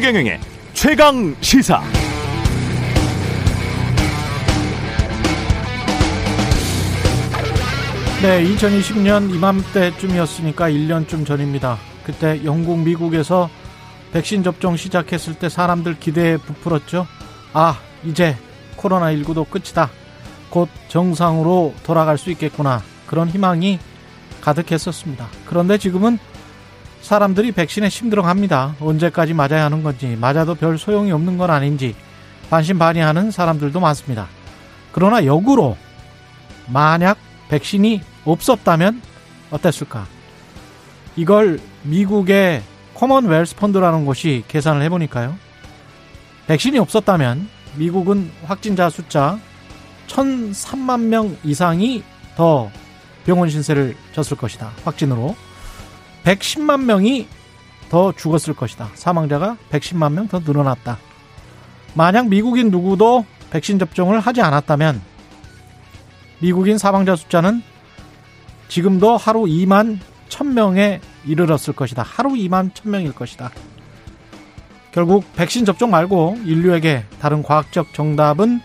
최경영의 최강 시사. 네, 2020년 이맘때쯤이었으니까 1년쯤 전입니다. 그때 영국, 미국에서 백신 접종 시작했을 때 사람들 기대에 부풀었죠. 아, 이제 코로나19도 끝이다. 곧 정상으로 돌아갈 수 있겠구나. 그런 희망이 가득했었습니다. 그런데 지금은 사람들이 백신에 심드렁합니다. 언제까지 맞아야 하는 건지, 맞아도 별 소용이 없는 건 아닌지 반신반의하는 사람들도 많습니다. 그러나 역으로 만약 백신이 없었다면 어땠을까? 이걸 미국의 커먼웰스 펀드라는 곳이 계산을 해보니까요. 백신이 없었다면 미국은 확진자 숫자 1,003만 명 이상이 더 병원 신세를 졌을 것이다. 확진으로. 110만 명이 더 죽었을 것이다. 사망자가 110만 명 더 늘어났다. 만약 미국인 누구도 백신 접종을 하지 않았다면 미국인 사망자 숫자는 지금도 하루 2만 1000명에 이르렀을 것이다. 하루 2만 1000명일 것이다. 결국 백신 접종 말고 인류에게 다른 과학적 정답은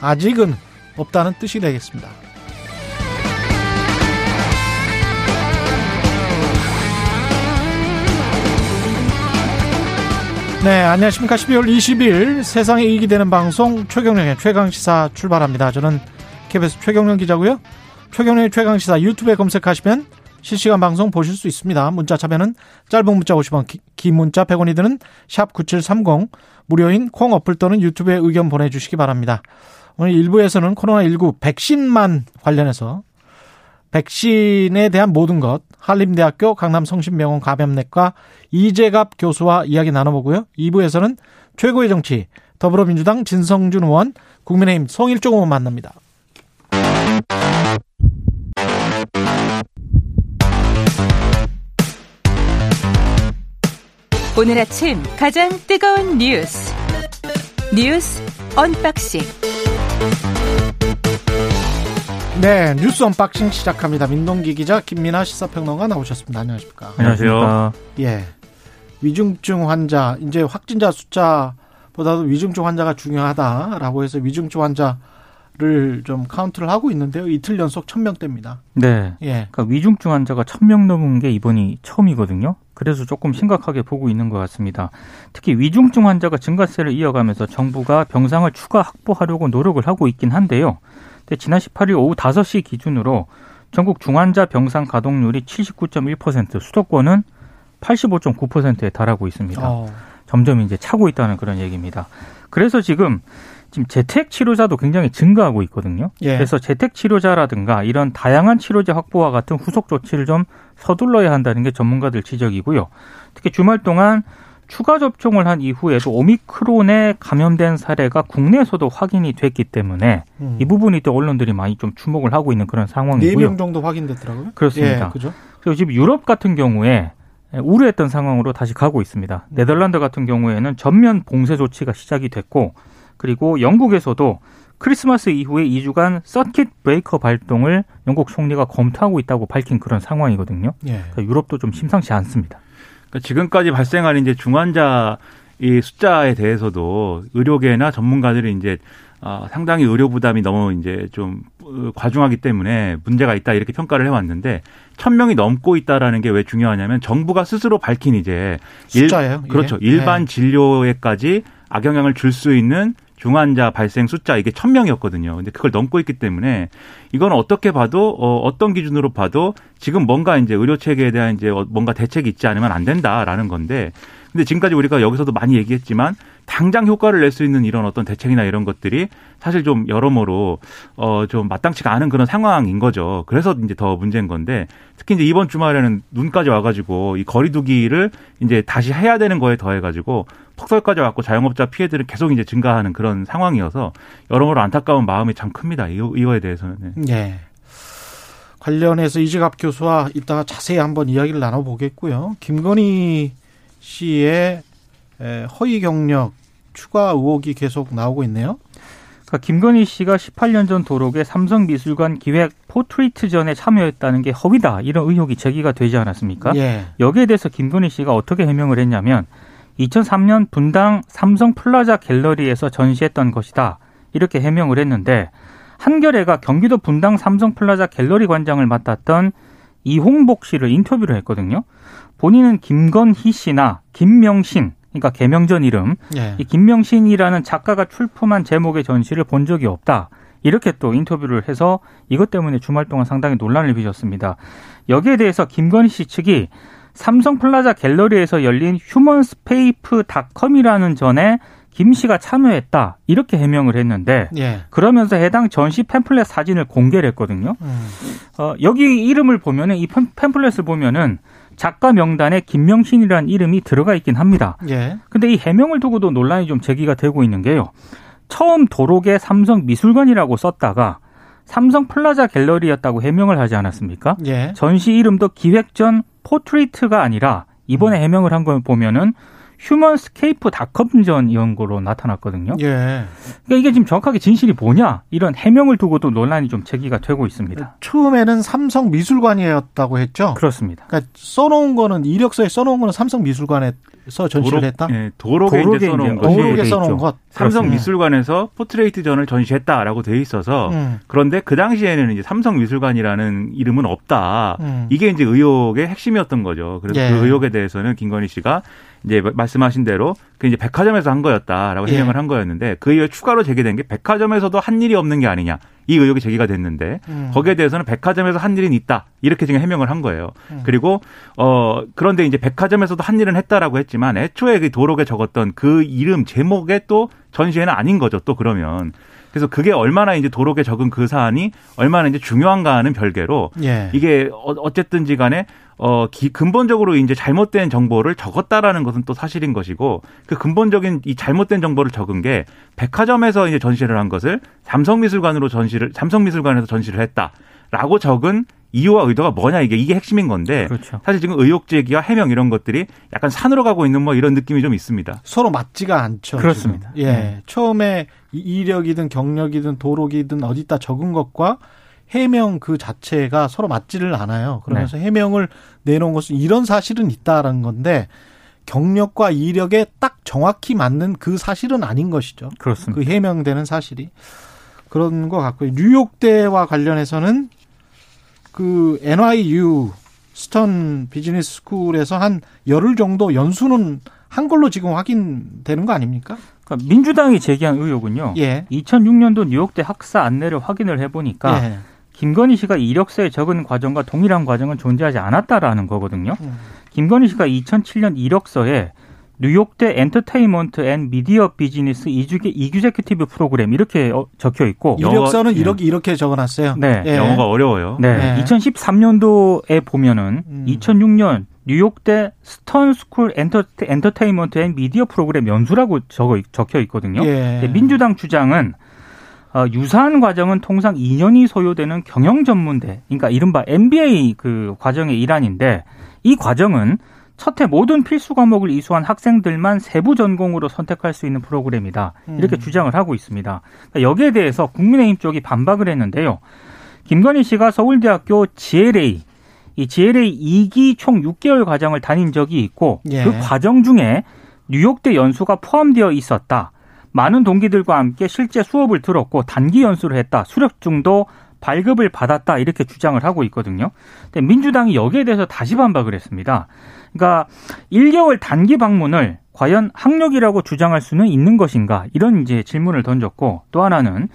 아직은 없다는 뜻이 되겠습니다. 네, 안녕하십니까. 12월 20일 세상에 이익이 되는 방송 최경령의 최강시사 출발합니다. 저는 KBS 최경령 기자고요. 최경령의 최강시사 유튜브에 검색하시면 실시간 방송 보실 수 있습니다. 문자 참여는 짧은 문자 50원, 긴 문자 100원이 드는 샵 9730, 무료인 콩 어플 또는 유튜브에 의견 보내주시기 바랍니다. 오늘 1부에서는 코로나19 백신만 관련해서 백신에 대한 모든 것 한림대학교 강남성심병원 감염내과 이재갑 교수와 이야기 나눠보고요. 2부에서는 최고의 정치 더불어민주당 진성준 의원 국민의힘 송일종 의원 만납니다. 오늘 아침 가장 뜨거운 뉴스 뉴스 unboxing 네, 뉴스 unboxing 시작합니다. 민동기 기자, 김민하 시사평론가 나오셨습니다. 안녕하십니까? 안녕하세요. 예. 위중증 환자, 이제 확진자 숫자보다도 위중증 환자가 중요하다라고 해서 위중증 환자를 좀 카운트를 하고 있는데요. 이틀 연속 1000명대입니다. 네. 예. 그러니까 위중증 환자가 1000명 넘은 게 이번이 처음이거든요. 그래서 조금 심각하게 보고 있는 것 같습니다. 특히 위중증 환자가 증가세를 이어가면서 정부가 병상을 추가 확보하려고 노력을 하고 있긴 한데요. 지난 18일 오후 5시 기준으로 전국 중환자 병상 가동률이 79.1%, 수도권은 85.9%에 달하고 있습니다. 어. 점점 이제 차고 있다는 그런 얘기입니다. 그래서 지금 지금 재택 치료자도 굉장히 증가하고 있거든요. 예. 그래서 재택 치료자라든가 이런 다양한 치료제 확보와 같은 후속 조치를 좀 서둘러야 한다는 게 전문가들 지적이고요. 특히 주말 동안 추가 접종을 한 이후에도 오미크론에 감염된 사례가 국내에서도 확인이 됐기 때문에 음. 이 부분이 또 언론들이 많이 좀 주목을 하고 있는 그런 상황이고요. 4명 정도 확인됐더라고요. 그렇습니다. 예, 그죠? 그리고 지금 유럽 같은 경우에 우려했던 상황으로 다시 가고 있습니다. 음. 네덜란드 같은 경우에는 전면 봉쇄 조치가 시작이 됐고 그리고 영국에서도 크리스마스 이후에 2주간 서킷 브레이커 발동을 영국 총리가 검토하고 있다고 밝힌 그런 상황이거든요. 예. 그러니까 유럽도 좀 심상치 않습니다. 그러니까 지금까지 발생한 이제 중환자 이 숫자에 대해서도 의료계나 전문가들이 이제 어, 상당히 의료 부담이 너무 이제 좀 어, 과중하기 때문에 문제가 있다 이렇게 평가를 해왔는데 천 명이 넘고 있다라는 게 왜 중요하냐면 정부가 스스로 밝힌 이제 숫자예요, 일, 그렇죠 예. 일반 예. 진료에까지 악영향을 줄 수 있는 중환자 발생 숫자 이게 천 명이었거든요. 근데 그걸 넘고 있기 때문에 이건 어떻게 봐도 어, 어떤 기준으로 봐도 지금 뭔가 이제 의료 체계에 대한 이제 어, 뭔가 대책이 있지 않으면 안 된다라는 건데 근데 지금까지 우리가 여기서도 많이 얘기했지만 당장 효과를 낼 수 있는 이런 어떤 대책이나 이런 것들이 사실 좀 여러모로 어 좀 마땅치가 않은 그런 상황인 거죠. 그래서 이제 더 문제인 건데 특히 이제 이번 주말에는 눈까지 와가지고 이 거리두기를 이제 다시 해야 되는 거에 더해가지고 폭설까지 왔고 자영업자 피해들은 계속 이제 증가하는 그런 상황이어서 여러모로 안타까운 마음이 참 큽니다. 이거, 이거에 대해서는. 네. 예. 관련해서 이재갑 교수와 이따가 자세히 한번 이야기를 나눠보겠고요. 김건희 씨의 에, 허위 경력 추가 의혹이 계속 나오고 있네요. 그러니까 김건희 씨가 18년 전 도록에 삼성미술관 기획 portrait전에 참여했다는 게 허위다 이런 의혹이 제기가 되지 않았습니까? 예. 여기에 대해서 김건희 씨가 어떻게 해명을 했냐면 2003년 분당 삼성 플라자 갤러리에서 전시했던 것이다. 이렇게 해명을 했는데 한겨레가 경기도 분당 삼성 플라자 갤러리 관장을 맡았던 이홍복 씨를 인터뷰를 했거든요. 본인은 김건희 씨나 김명신 그러니까 개명전 이름 예. 이 김명신이라는 작가가 출품한 제목의 전시를 본 적이 없다. 이렇게 또 인터뷰를 해서 이것 때문에 주말 동안 상당히 논란을 빚었습니다. 여기에 대해서 김건희 씨 측이 삼성 플라자 갤러리에서 열린 humanscape.com이라는 전에 김 씨가 참여했다 이렇게 해명을 했는데 예. 그러면서 해당 전시 팸플렛 사진을 공개를 했거든요. 음. 어, 여기 이름을 보면은 이 팸- 팸플렛을 보면은 작가 명단에 김명신이라는 이름이 들어가 있긴 합니다. 예. 근데 이 해명을 두고도 논란이 좀 제기가 되고 있는 게요. 처음 도록에 삼성 미술관이라고 썼다가 삼성 플라자 갤러리였다고 해명을 하지 않았습니까? 예. 전시 이름도 기획전 portrait가 아니라 이번에 해명을 한 걸 보면은 humanscape.com전 이런 거로 나타났거든요. 예. 그러니까 이게 지금 정확하게 진실이 뭐냐 이런 해명을 두고도 논란이 좀 제기가 되고 있습니다. 처음에는 삼성 미술관이었다고 했죠. 그렇습니다. 그러니까 써놓은 거는 이력서에 써놓은 거는 삼성 미술관에서 전시를 했다. 예, 도로에 도로에 이제 써놓은 이제 것이 도로에 돼 써놓은. 것. 삼성. 미술관에서 포트레이트전을 전시했다라고 돼 있어서 음. 그런데 그 당시에는 이제 삼성 미술관이라는 이름은 없다. 음. 이게 이제 의혹의 핵심이었던 거죠. 그래서 예. 그 의혹에 대해서는 김건희 씨가 이제 말씀하신 대로 그 이제 백화점에서 한 거였다라고 예. 해명을 한 거였는데 그 이후에 추가로 제기된 게 백화점에서도 한 일이 없는 게 아니냐 이 의혹이 제기가 됐는데 음. 거기에 대해서는 백화점에서 한 일은 있다 이렇게 지금 해명을 한 거예요. 음. 그리고 어 그런데 이제 백화점에서도 한 일은 했다라고 했지만 애초에 그 도록에 적었던 그 이름 제목에 또 전시회는 아닌 거죠. 또 그러면 그래서 그게 얼마나 이제 도록에 적은 그 사안이 얼마나 이제 중요한가는 별개로 예. 이게 어- 어쨌든지 간에 어 기, 근본적으로 이제 잘못된 정보를 적었다라는 것은 또 사실인 것이고 그 근본적인 이 잘못된 정보를 적은 게 백화점에서 이제 전시를 한 것을 삼성미술관으로 전시를 삼성미술관에서 전시를 했다라고 적은 이유와 의도가 뭐냐 이게 이게 핵심인 건데 그렇죠. 사실 지금 의혹 제기와 해명 이런 것들이 약간 산으로 가고 있는 뭐 이런 느낌이 좀 있습니다. 서로 맞지가 않죠. 그렇습니다. 지금. 예. 네. 처음에 이- 이력이든 경력이든 도록이든 어디다 적은 것과 해명 그 자체가 서로 맞지를 않아요. 그러면서 네. 해명을 내놓은 것은 이런 사실은 있다라는 건데 경력과 이력에 딱 정확히 맞는 그 사실은 아닌 것이죠. 그렇습니다. 그 해명되는 사실이 그런 것 같고요. 뉴욕대와 관련해서는 그 NYU 스턴 비즈니스 스쿨에서 한 열흘 정도 연수는 한 걸로 지금 확인되는 거 아닙니까? 그러니까 민주당이 제기한 의혹은요. 예. 2006년도 뉴욕대 학사 안내를 확인을 해보니까 예. 김건희 씨가 이력서에 적은 과정과 동일한 과정은 존재하지 않았다라는 거거든요. 음. 김건희 씨가 2007년 이력서에 뉴욕대 entertainment and media business exe- executive program 이렇게 어, 적혀 있고 이력서는 영어- 이렇게 이렇게 적어놨어요. 네. 예. 영어가 어려워요. 네, 네. 2013년도에 보면은 음. 2006년 뉴욕대 Stern School enter-, entertainment and media program 연수라고 적어, 적혀 있거든요. 예. 네, 민주당 주장은 어, 유사한 과정은 통상 2년이 소요되는 경영 전문대, 그러니까 이른바 MBA 그 과정의 일환인데 이 과정은 첫해 모든 필수 과목을 이수한 학생들만 세부 전공으로 선택할 수 있는 프로그램이다. 이렇게 음. 주장을 하고 있습니다. 그러니까 여기에 대해서 국민의힘 쪽이 반박을 했는데요. 김건희 씨가 서울대학교 GLA 이 GLA 2기 총 6개월 과정을 다닌 적이 있고 예. 그 과정 중에 뉴욕대 연수가 포함되어 있었다. 많은 동기들과 함께 실제 수업을 들었고 단기 연수를 했다. 수료증도 발급을 받았다. 이렇게 주장을 하고 있거든요. 근데 민주당이 여기에 대해서 다시 반박을 했습니다. 그러니까 1개월 단기 방문을 과연 학력이라고 주장할 수는 있는 것인가? 이런 이제 질문을 던졌고 또 하나는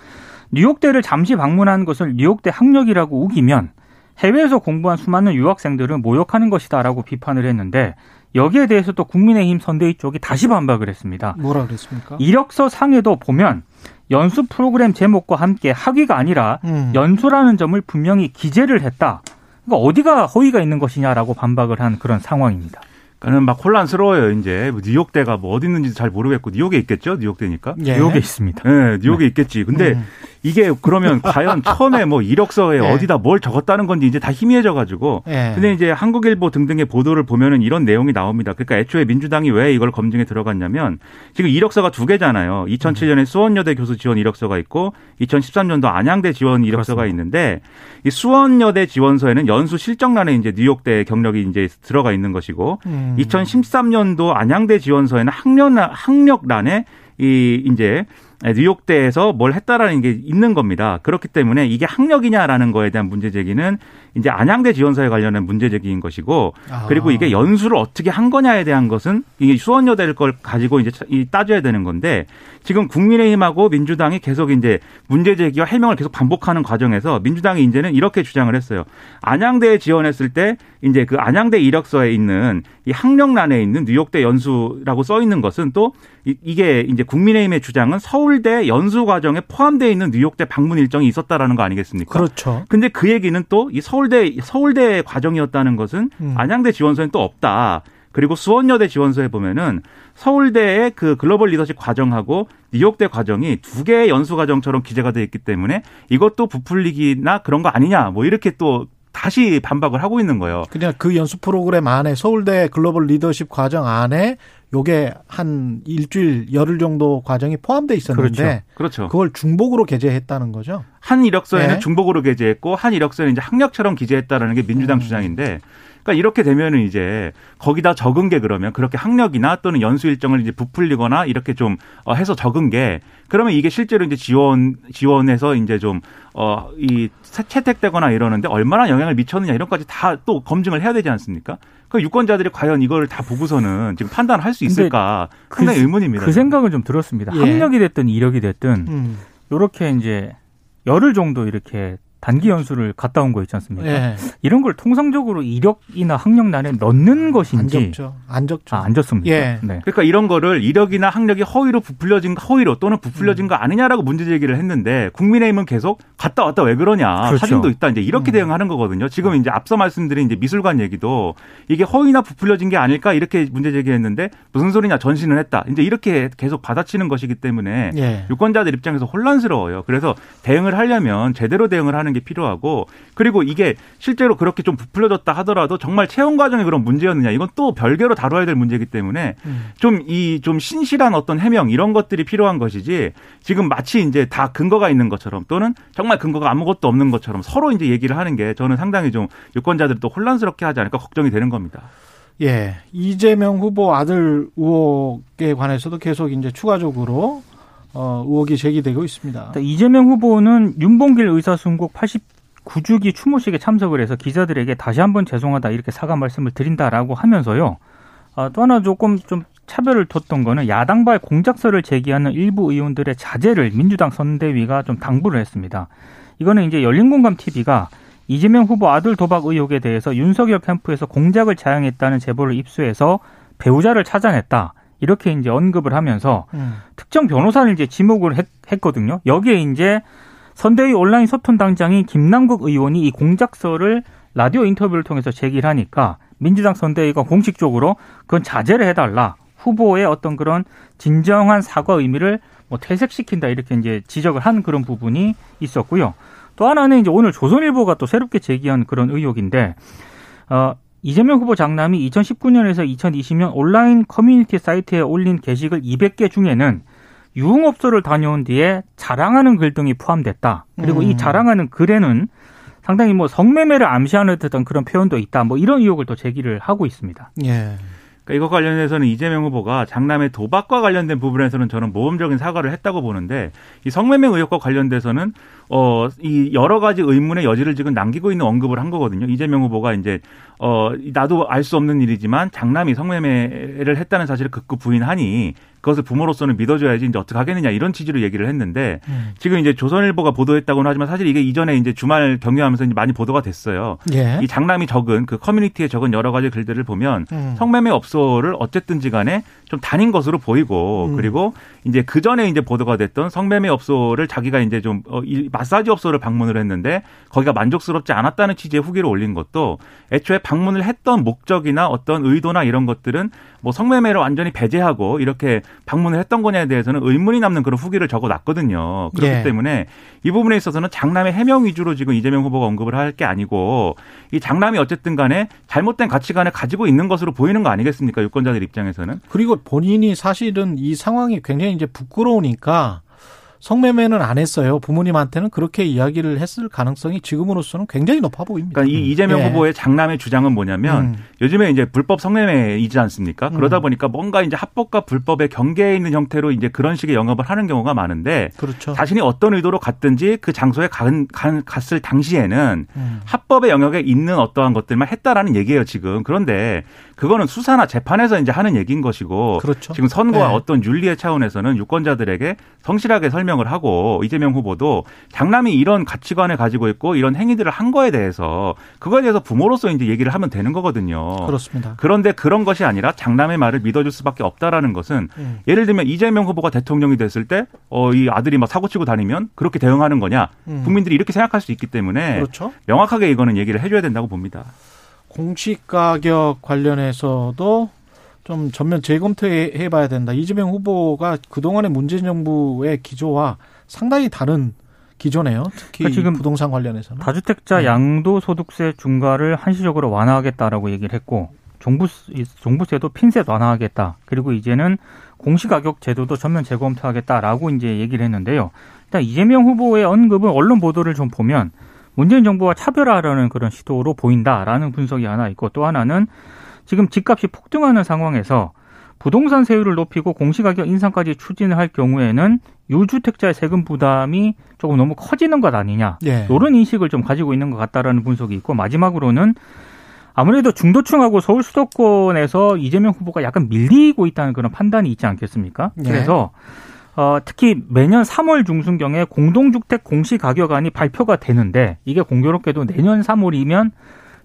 뉴욕대를 잠시 방문한 것을 뉴욕대 학력이라고 우기면 해외에서 공부한 수많은 유학생들을 모욕하는 것이다라고 비판을 했는데 여기에 대해서 또 국민의힘 선대위 쪽이 다시 반박을 했습니다. 뭐라 그랬습니까? 이력서 상에도 보면 연수 프로그램 제목과 함께 학위가 아니라 음. 연수라는 점을 분명히 기재를 했다. 그러니까 어디가 허위가 있는 것이냐라고 반박을 한 그런 상황입니다. 그는 막 혼란스러워요. 이제 뭐 뉴욕대가 뭐 어디 있는지 잘 모르겠고 뉴욕에 있겠죠. 뉴욕대니까. 예. 뉴욕에 있습니다. 네, 뉴욕에 있겠지. 근데 음. 이게 그러면 과연 처음에 뭐 이력서에 네. 어디다 뭘 적었다는 건지 이제 다 희미해져 가지고 네. 근데 이제 한국일보 등등의 보도를 보면은 이런 내용이 나옵니다. 그러니까 애초에 민주당이 왜 이걸 검증에 들어갔냐면 지금 이력서가 두 개잖아요. 2007년에 수원여대 교수 지원 이력서가 있고 2013년도 안양대 지원 이력서가 그렇습니다. 있는데 이 수원여대 지원서에는 연수 실적란에 이제 뉴욕대 경력이 이제 들어가 있는 것이고 음. 2013년도 안양대 지원서에는 학력 학력란에 이 이제 뉴욕대에서 뭘 했다라는 게 있는 겁니다. 그렇기 때문에 이게 학력이냐라는 거에 대한 문제 제기는 이제 안양대 지원서에 관련한 문제 제기인 것이고 아. 그리고 이게 연수를 어떻게 한 거냐에 대한 것은 이게 수원여대일 걸 가지고 이제 따져야 되는 건데 지금 국민의힘하고 민주당이 계속 이제 문제 제기와 해명을 계속 반복하는 과정에서 민주당이 이제는 이렇게 주장을 했어요. 안양대에 지원했을 때 이제 그 안양대 이력서에 있는 이 학력란에 있는 뉴욕대 연수라고 써 있는 것은 또 이- 이게 이제 국민의힘의 주장은 서울 대 연수 과정에 포함되어 있는 뉴욕대 방문 일정이 있었다라는 거 아니겠습니까? 그렇죠. 근데 그 얘기는 또 이 서울대 서울대 과정이었다는 것은 음. 안양대 지원서엔 또 없다. 그리고 수원여대 지원서에 보면은 서울대의 그 글로벌 리더십 과정하고 뉴욕대 과정이 두 개의 연수 과정처럼 기재가 돼 있기 때문에 이것도 부풀리기나 그런 거 아니냐. 뭐 이렇게 또 다시 반박을 하고 있는 거예요. 그냥 그 연수 프로그램 안에 서울대 글로벌 리더십 과정 안에 요게 한 일주일 열흘 정도 과정이 포함돼 있었는데 그렇죠. 그걸 중복으로 게재했다는 거죠. 한 이력서에는 네. 중복으로 게재했고 한 이력서에는 이제 학력처럼 기재했다라는 게 민주당 음. 주장인데 그러니까 이렇게 되면은 이제 거기다 적은 게 그러면 그렇게 학력이나 또는 연수 일정을 이제 부풀리거나 이렇게 좀 어, 해서 적은 게 그러면 이게 실제로 이제 지원 지원해서 이제 좀 어 이 채택되거나 이러는데 얼마나 영향을 미쳤느냐 이런 까지 다 또 검증을 해야 되지 않습니까? 그 유권자들이 과연 이걸 다 보고서는 지금 판단을 할수 있을까 상당히 의문입니다. 그 생각은 좀 들었습니다. 예. 학력이 됐든 이력이 됐든 음. 요렇게 이제 열흘 정도 이렇게 단기 연수를 갔다 온 거 있지 않습니까? 예. 이런 걸 통상적으로 이력이나 학력란에 넣는 안 것인지 적죠. 안 적죠. 아, 안 졌습니까? 예. 네. 그러니까 이런 거를 이력이나 학력이 허위로 부풀려진 허위로 또는 부풀려진 거 아니냐라고 문제 제기를 했는데 국민의힘은 계속 갔다 왔다 왜 그러냐 그렇죠. 사진도 있다 이제 이렇게 음. 대응하는 거거든요. 지금 이제 앞서 말씀드린 이제 미술관 얘기도 이게 허위나 부풀려진 게 아닐까 이렇게 문제 제기했는데 무슨 소리냐 전신을 했다 이제 이렇게 계속 받아치는 것이기 때문에 예. 유권자들 입장에서 혼란스러워요. 그래서 대응을 하려면 제대로 대응을 하는 게 필요하고 그리고 이게 실제로 그렇게 좀 부풀려졌다 하더라도 정말 채용 과정에 그런 문제였느냐 이건 또 별개로 다뤄야 될 문제이기 때문에 음. 좀이좀 신실한 어떤 해명 이런 것들이 필요한 것이지 지금 마치 이제 다 근거가 있는 것처럼 또는 정말 근거가 아무것도 없는 것처럼 서로 이제 얘기를 하는 게 저는 상당히 좀 유권자들이 또 혼란스럽게 하지 않을까 걱정이 되는 겁니다. 예. 이재명 후보 아들 의혹에 관해서도 계속 이제 추가적으로 어, 의혹이 제기되고 있습니다. 이재명 후보는 윤봉길 의사순국 89주기 추모식에 참석을 해서 기자들에게 다시 한번 죄송하다 이렇게 사과 말씀을 드린다라고 하면서요. 아, 또 하나 조금 좀 차별을 뒀던 거는 야당발 공작서를 제기하는 일부 의원들의 자제를 민주당 선대위가 좀 당부를 했습니다. 이거는 이제 열린공감 TV가 이재명 후보 아들 도박 의혹에 대해서 윤석열 캠프에서 공작을 자행했다는 제보를 입수해서 배우자를 찾아냈다. 이렇게 이제 언급을 하면서 음. 특정 변호사를 이제 지목을 했, 했거든요. 여기에 이제 선대위 온라인 소통 당장인 김남국 의원이 이 공작서를 라디오 인터뷰를 통해서 제기를 하니까 민주당 선대위가 공식적으로 그건 자제를 해달라. 후보의 어떤 그런 진정한 사과 의미를 뭐 퇴색시킨다 이렇게 이제 지적을 한 그런 부분이 있었고요. 또 하나는 이제 오늘 조선일보가 또 새롭게 제기한 그런 의혹인데 어, 이재명 후보 장남이 2019년에서 2020년 온라인 커뮤니티 사이트에 올린 게시글 200개 중에는 유흥업소를 다녀온 뒤에 자랑하는 글 등이 포함됐다. 그리고 음. 이 자랑하는 글에는 상당히 뭐 성매매를 암시하는 듯한 그런 표현도 있다. 뭐 이런 의혹을 또 제기를 하고 있습니다. 예. 그러니까 이것 관련해서는 이재명 후보가 장남의 도박과 관련된 부분에서는 저는 모범적인 사과를 했다고 보는데 이 성매매 의혹과 관련돼서는 어 이 여러 가지 의문의 여지를 지금 남기고 있는 언급을 한 거거든요. 이재명 후보가 이제 어 나도 알 수 없는 일이지만 장남이 성매매를 했다는 사실을 극구 부인하니 그것을 부모로서는 믿어줘야지 이제 어떻게 하겠느냐 이런 취지로 얘기를 했는데 음. 지금 이제 조선일보가 보도했다고는 하지만 사실 이게 이전에 이제 주말 경유하면서 이제 많이 보도가 됐어요. 예. 이 장남이 적은 그 커뮤니티에 적은 여러 가지 글들을 보면 음. 성매매 업소를 어쨌든지 간에 좀 다닌 것으로 보이고 음. 그리고 이제 그 전에 이제 보도가 됐던 성매매 업소를 자기가 이제 좀 어, 이 마사지 업소를 방문을 했는데 거기가 만족스럽지 않았다는 취지의 후기를 올린 것도 애초에 방문을 했던 목적이나 어떤 의도나 이런 것들은 뭐 성매매를 완전히 배제하고 이렇게 방문을 했던 거냐에 대해서는 의문이 남는 그런 후기를 적어 놨거든요. 그렇기 예. 때문에 이 부분에 있어서는 장남의 해명 위주로 지금 이재명 후보가 언급을 할 게 아니고 이 장남이 어쨌든 간에 잘못된 가치관을 가지고 있는 것으로 보이는 거 아니겠습니까? 유권자들 입장에서는. 그리고 본인이 사실은 이 상황이 굉장히 이제 부끄러우니까 성매매는 안 했어요. 부모님한테는 그렇게 이야기를 했을 가능성이 지금으로서는 굉장히 높아 보입니다. 그러니까 이 이재명 예. 후보의 장남의 주장은 뭐냐면 음. 요즘에 이제 불법 성매매이지 않습니까? 그러다 보니까 뭔가 이제 합법과 불법의 경계에 있는 형태로 이제 그런 식의 영업을 하는 경우가 많은데 그렇죠. 자신이 어떤 의도로 갔든지 그 장소에 간, 간- 갔을 당시에는 음. 합법의 영역에 있는 어떠한 것들만 했다라는 얘기예요, 지금. 그런데 그거는 수사나 재판에서 이제 하는 얘기인 것이고 그렇죠. 지금 선거와 네. 어떤 윤리의 차원에서는 유권자들에게 성실하게 설명 을 하고 이재명 후보도 장남이 이런 가치관을 가지고 있고 이런 행위들을 한 거에 대해서 그거에 대해서 부모로서 이제 얘기를 하면 되는 거거든요. 그렇습니다. 그런데 그런 것이 아니라 장남의 말을 믿어줄 수밖에 없다라는 것은 음. 예를 들면 이재명 후보가 대통령이 됐을 때 어 이 아들이 막 사고 치고 다니면 그렇게 대응하는 거냐 음. 국민들이 이렇게 생각할 수 있기 때문에 그렇죠. 명확하게 이거는 얘기를 해줘야 된다고 봅니다. 공시 가격 관련해서도 좀 전면 재검토해 봐야 된다. 이재명 후보가 그동안의 문재인 정부의 기조와 상당히 다른 기조네요. 특히 그러니까 지금 부동산 관련해서는. 다주택자 네. 양도소득세 중과를 한시적으로 완화하겠다라고 얘기를 했고 종부 종부세도 핀셋 완화하겠다. 그리고 이제는 공시가격 제도도 전면 재검토하겠다라고 이제 얘기를 했는데요. 일단 이재명 후보의 언급은 언론 보도를 좀 보면 문재인 정부와 차별화하려는 그런 시도로 보인다라는 분석이 하나 있고 또 하나는 지금 집값이 폭등하는 상황에서 부동산 세율을 높이고 공시가격 인상까지 추진을 할 경우에는 유주택자의 세금 부담이 조금 너무 커지는 것 아니냐. 예. 이런 인식을 좀 가지고 있는 것 같다라는 분석이 있고 마지막으로는 아무래도 중도층하고 서울 수도권에서 이재명 후보가 약간 밀리고 있다는 그런 판단이 있지 않겠습니까? 네. 그래서 어, 특히 매년 3월 중순경에 공동주택 공시가격안이 발표가 되는데 이게 공교롭게도 내년 3월이면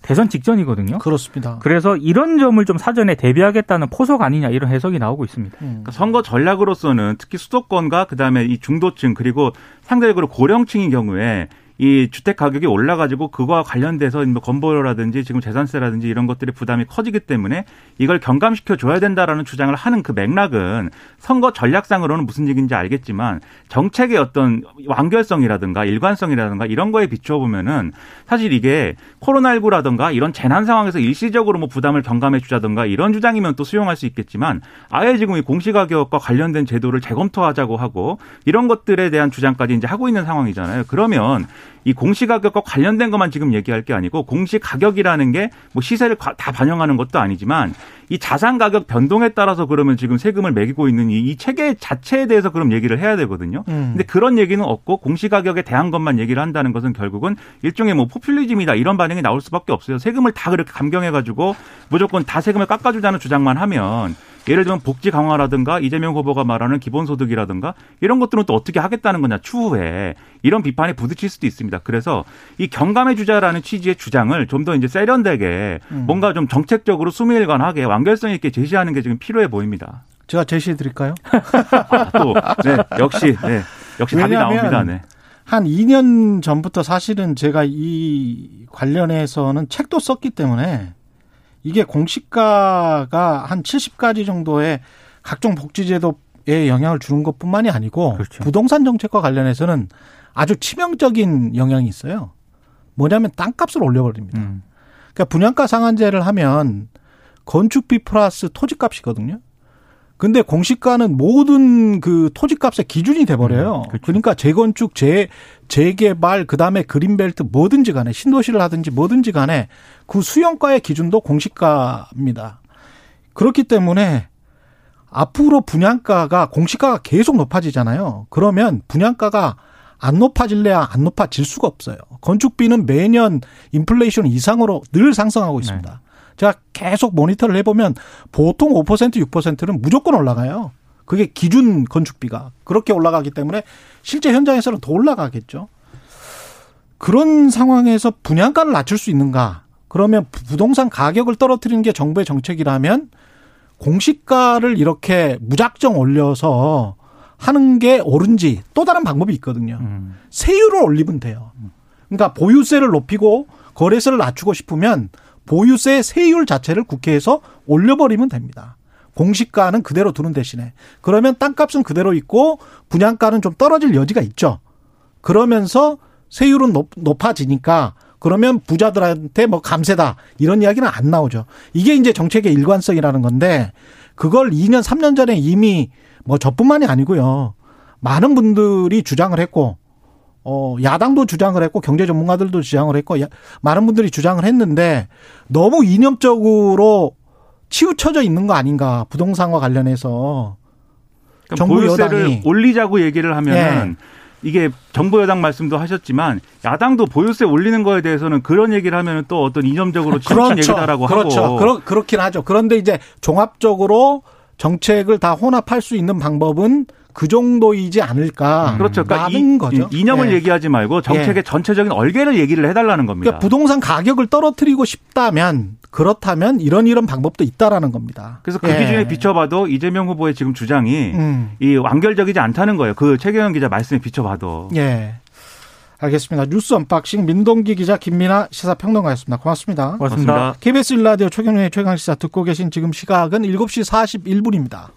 대선 직전이거든요. 그렇습니다. 그래서 이런 점을 좀 사전에 대비하겠다는 포석 아니냐 이런 해석이 나오고 있습니다. 음. 그러니까 선거 전략으로서는 특히 수도권과 그다음에 이 중도층 그리고 상대적으로 고령층인 경우에 이 주택 가격이 올라가지고 그거와 관련돼서 뭐 건보료라든지 지금 재산세라든지 이런 것들의 부담이 커지기 때문에 이걸 경감시켜 줘야 된다라는 주장을 하는 그 맥락은 선거 전략상으로는 무슨 얘기인지 알겠지만 정책의 어떤 완결성이라든가 일관성이라든가 이런 거에 비추어 보면은 사실 이게 코로나19라든가 이런 재난 상황에서 일시적으로 뭐 부담을 경감해 주자든가 이런 주장이면 또 수용할 수 있겠지만 아예 지금 이 공시가격과 관련된 제도를 재검토하자고 하고 이런 것들에 대한 주장까지 이제 하고 있는 상황이잖아요. 그러면 이 공시가격과 관련된 것만 지금 얘기할 게 아니고 공시가격이라는 게 뭐 시세를 다 반영하는 것도 아니지만 이 자산 가격 변동에 따라서 그러면 지금 세금을 매기고 있는 이, 이 체계 자체에 대해서 그럼 얘기를 해야 되거든요. 음. 근데 그런 얘기는 없고 공시가격에 대한 것만 얘기를 한다는 것은 결국은 일종의 뭐 포퓰리즘이다 이런 반응이 나올 수밖에 없어요. 세금을 다 그렇게 감경해 가지고 무조건 다 세금을 깎아주자는 주장만 하면 예를 들면 복지 강화라든가 이재명 후보가 말하는 기본소득이라든가 이런 것들은 또 어떻게 하겠다는 거냐 추후에 이런 비판에 부딪힐 수도 있습니다. 그래서 이 경감해 주자라는 취지의 주장을 좀 더 이제 세련되게 음. 뭔가 좀 정책적으로 수미일관하게 완결성 있게 제시하는 게 지금 필요해 보입니다. 제가 제시해 드릴까요? 아, 또 네, 역시 네, 역시 답이 나옵니다. 네. 한 2년 전부터 사실은 제가 이 관련해서는 책도 썼기 때문에 이게 공시가가 한 70가지 정도의 각종 복지제도에 영향을 주는 것 뿐만이 아니고 그렇죠. 부동산 정책과 관련해서는 아주 치명적인 영향이 있어요. 뭐냐면 땅값을 올려버립니다. 음. 그러니까 분양가 상한제를 하면 건축비 플러스 토지값이거든요. 근데 공시가는 모든 그 토지값의 기준이 돼 버려요. 음, 그렇죠. 그러니까 재건축, 재 재개발, 그 다음에 그린벨트 뭐든지 간에 신도시를 하든지 뭐든지 간에 그 수용가의 기준도 공시가입니다. 그렇기 때문에 앞으로 분양가가 공시가가 계속 높아지잖아요. 그러면 분양가가 안 높아질래야 안 높아질 수가 없어요. 건축비는 매년 인플레이션 이상으로 늘 상승하고 있습니다. 제가 계속 모니터를 해보면 보통 5% 6%는 무조건 올라가요. 그게 기준 건축비가 그렇게 올라가기 때문에 실제 현장에서는 더 올라가겠죠. 그런 상황에서 분양가를 낮출 수 있는가? 그러면 부동산 가격을 떨어뜨리는 게 정부의 정책이라면 공시가를 이렇게 무작정 올려서 하는 게 옳은지 또 다른 방법이 있거든요. 음. 세율을 올리면 돼요. 그러니까 보유세를 높이고 거래세를 낮추고 싶으면 보유세 세율 자체를 국회에서 올려버리면 됩니다. 공시가는 그대로 두는 대신에 그러면 땅값은 그대로 있고 분양가는 좀 떨어질 여지가 있죠. 그러면서 세율은 높, 높아지니까 그러면 부자들한테 뭐 감세다 이런 이야기는 안 나오죠. 이게 이제 정책의 일관성이라는 건데 그걸 2년 3년 전에 이미 뭐 저뿐만이 아니고요. 많은 분들이 주장을 했고 어 야당도 주장을 했고 경제 전문가들도 주장을 했고 야, 많은 분들이 주장을 했는데 너무 이념적으로 치우쳐져 있는 거 아닌가 부동산과 관련해서 그러니까 정부 보유세를 여당이 올리자고 얘기를 하면은 이게 정부 여당 말씀도 하셨지만 야당도 보유세 올리는 거에 대해서는 그런 얘기를 하면은 또 어떤 이념적으로 치우친 얘기다라고 그렇죠. 하고 그렇, 그렇긴 하죠. 그런데 이제 종합적으로 정책을 다 혼합할 수 있는 방법은 그 정도이지 않을까. 그렇죠. 그러니까 이, 거죠. 이념을 예. 얘기하지 말고 정책의 전체적인 얼개를 얘기를 해달라는 겁니다. 그러니까 부동산 가격을 떨어뜨리고 싶다면 그렇다면 이런 이런 방법도 있다라는 겁니다. 그래서 그 예. 기준에 비춰봐도 이재명 후보의 지금 주장이 음. 이 완결적이지 않다는 거예요. 그 최경영 기자 말씀에 비춰봐도. 예. 알겠습니다. 뉴스 unboxing 민동기 기자 김민하 시사평론가였습니다. 고맙습니다. 고맙습니다. 고맙습니다. KBS 1라디오 최경영의 최강시사 듣고 계신 지금 시각은 7시 41분입니다.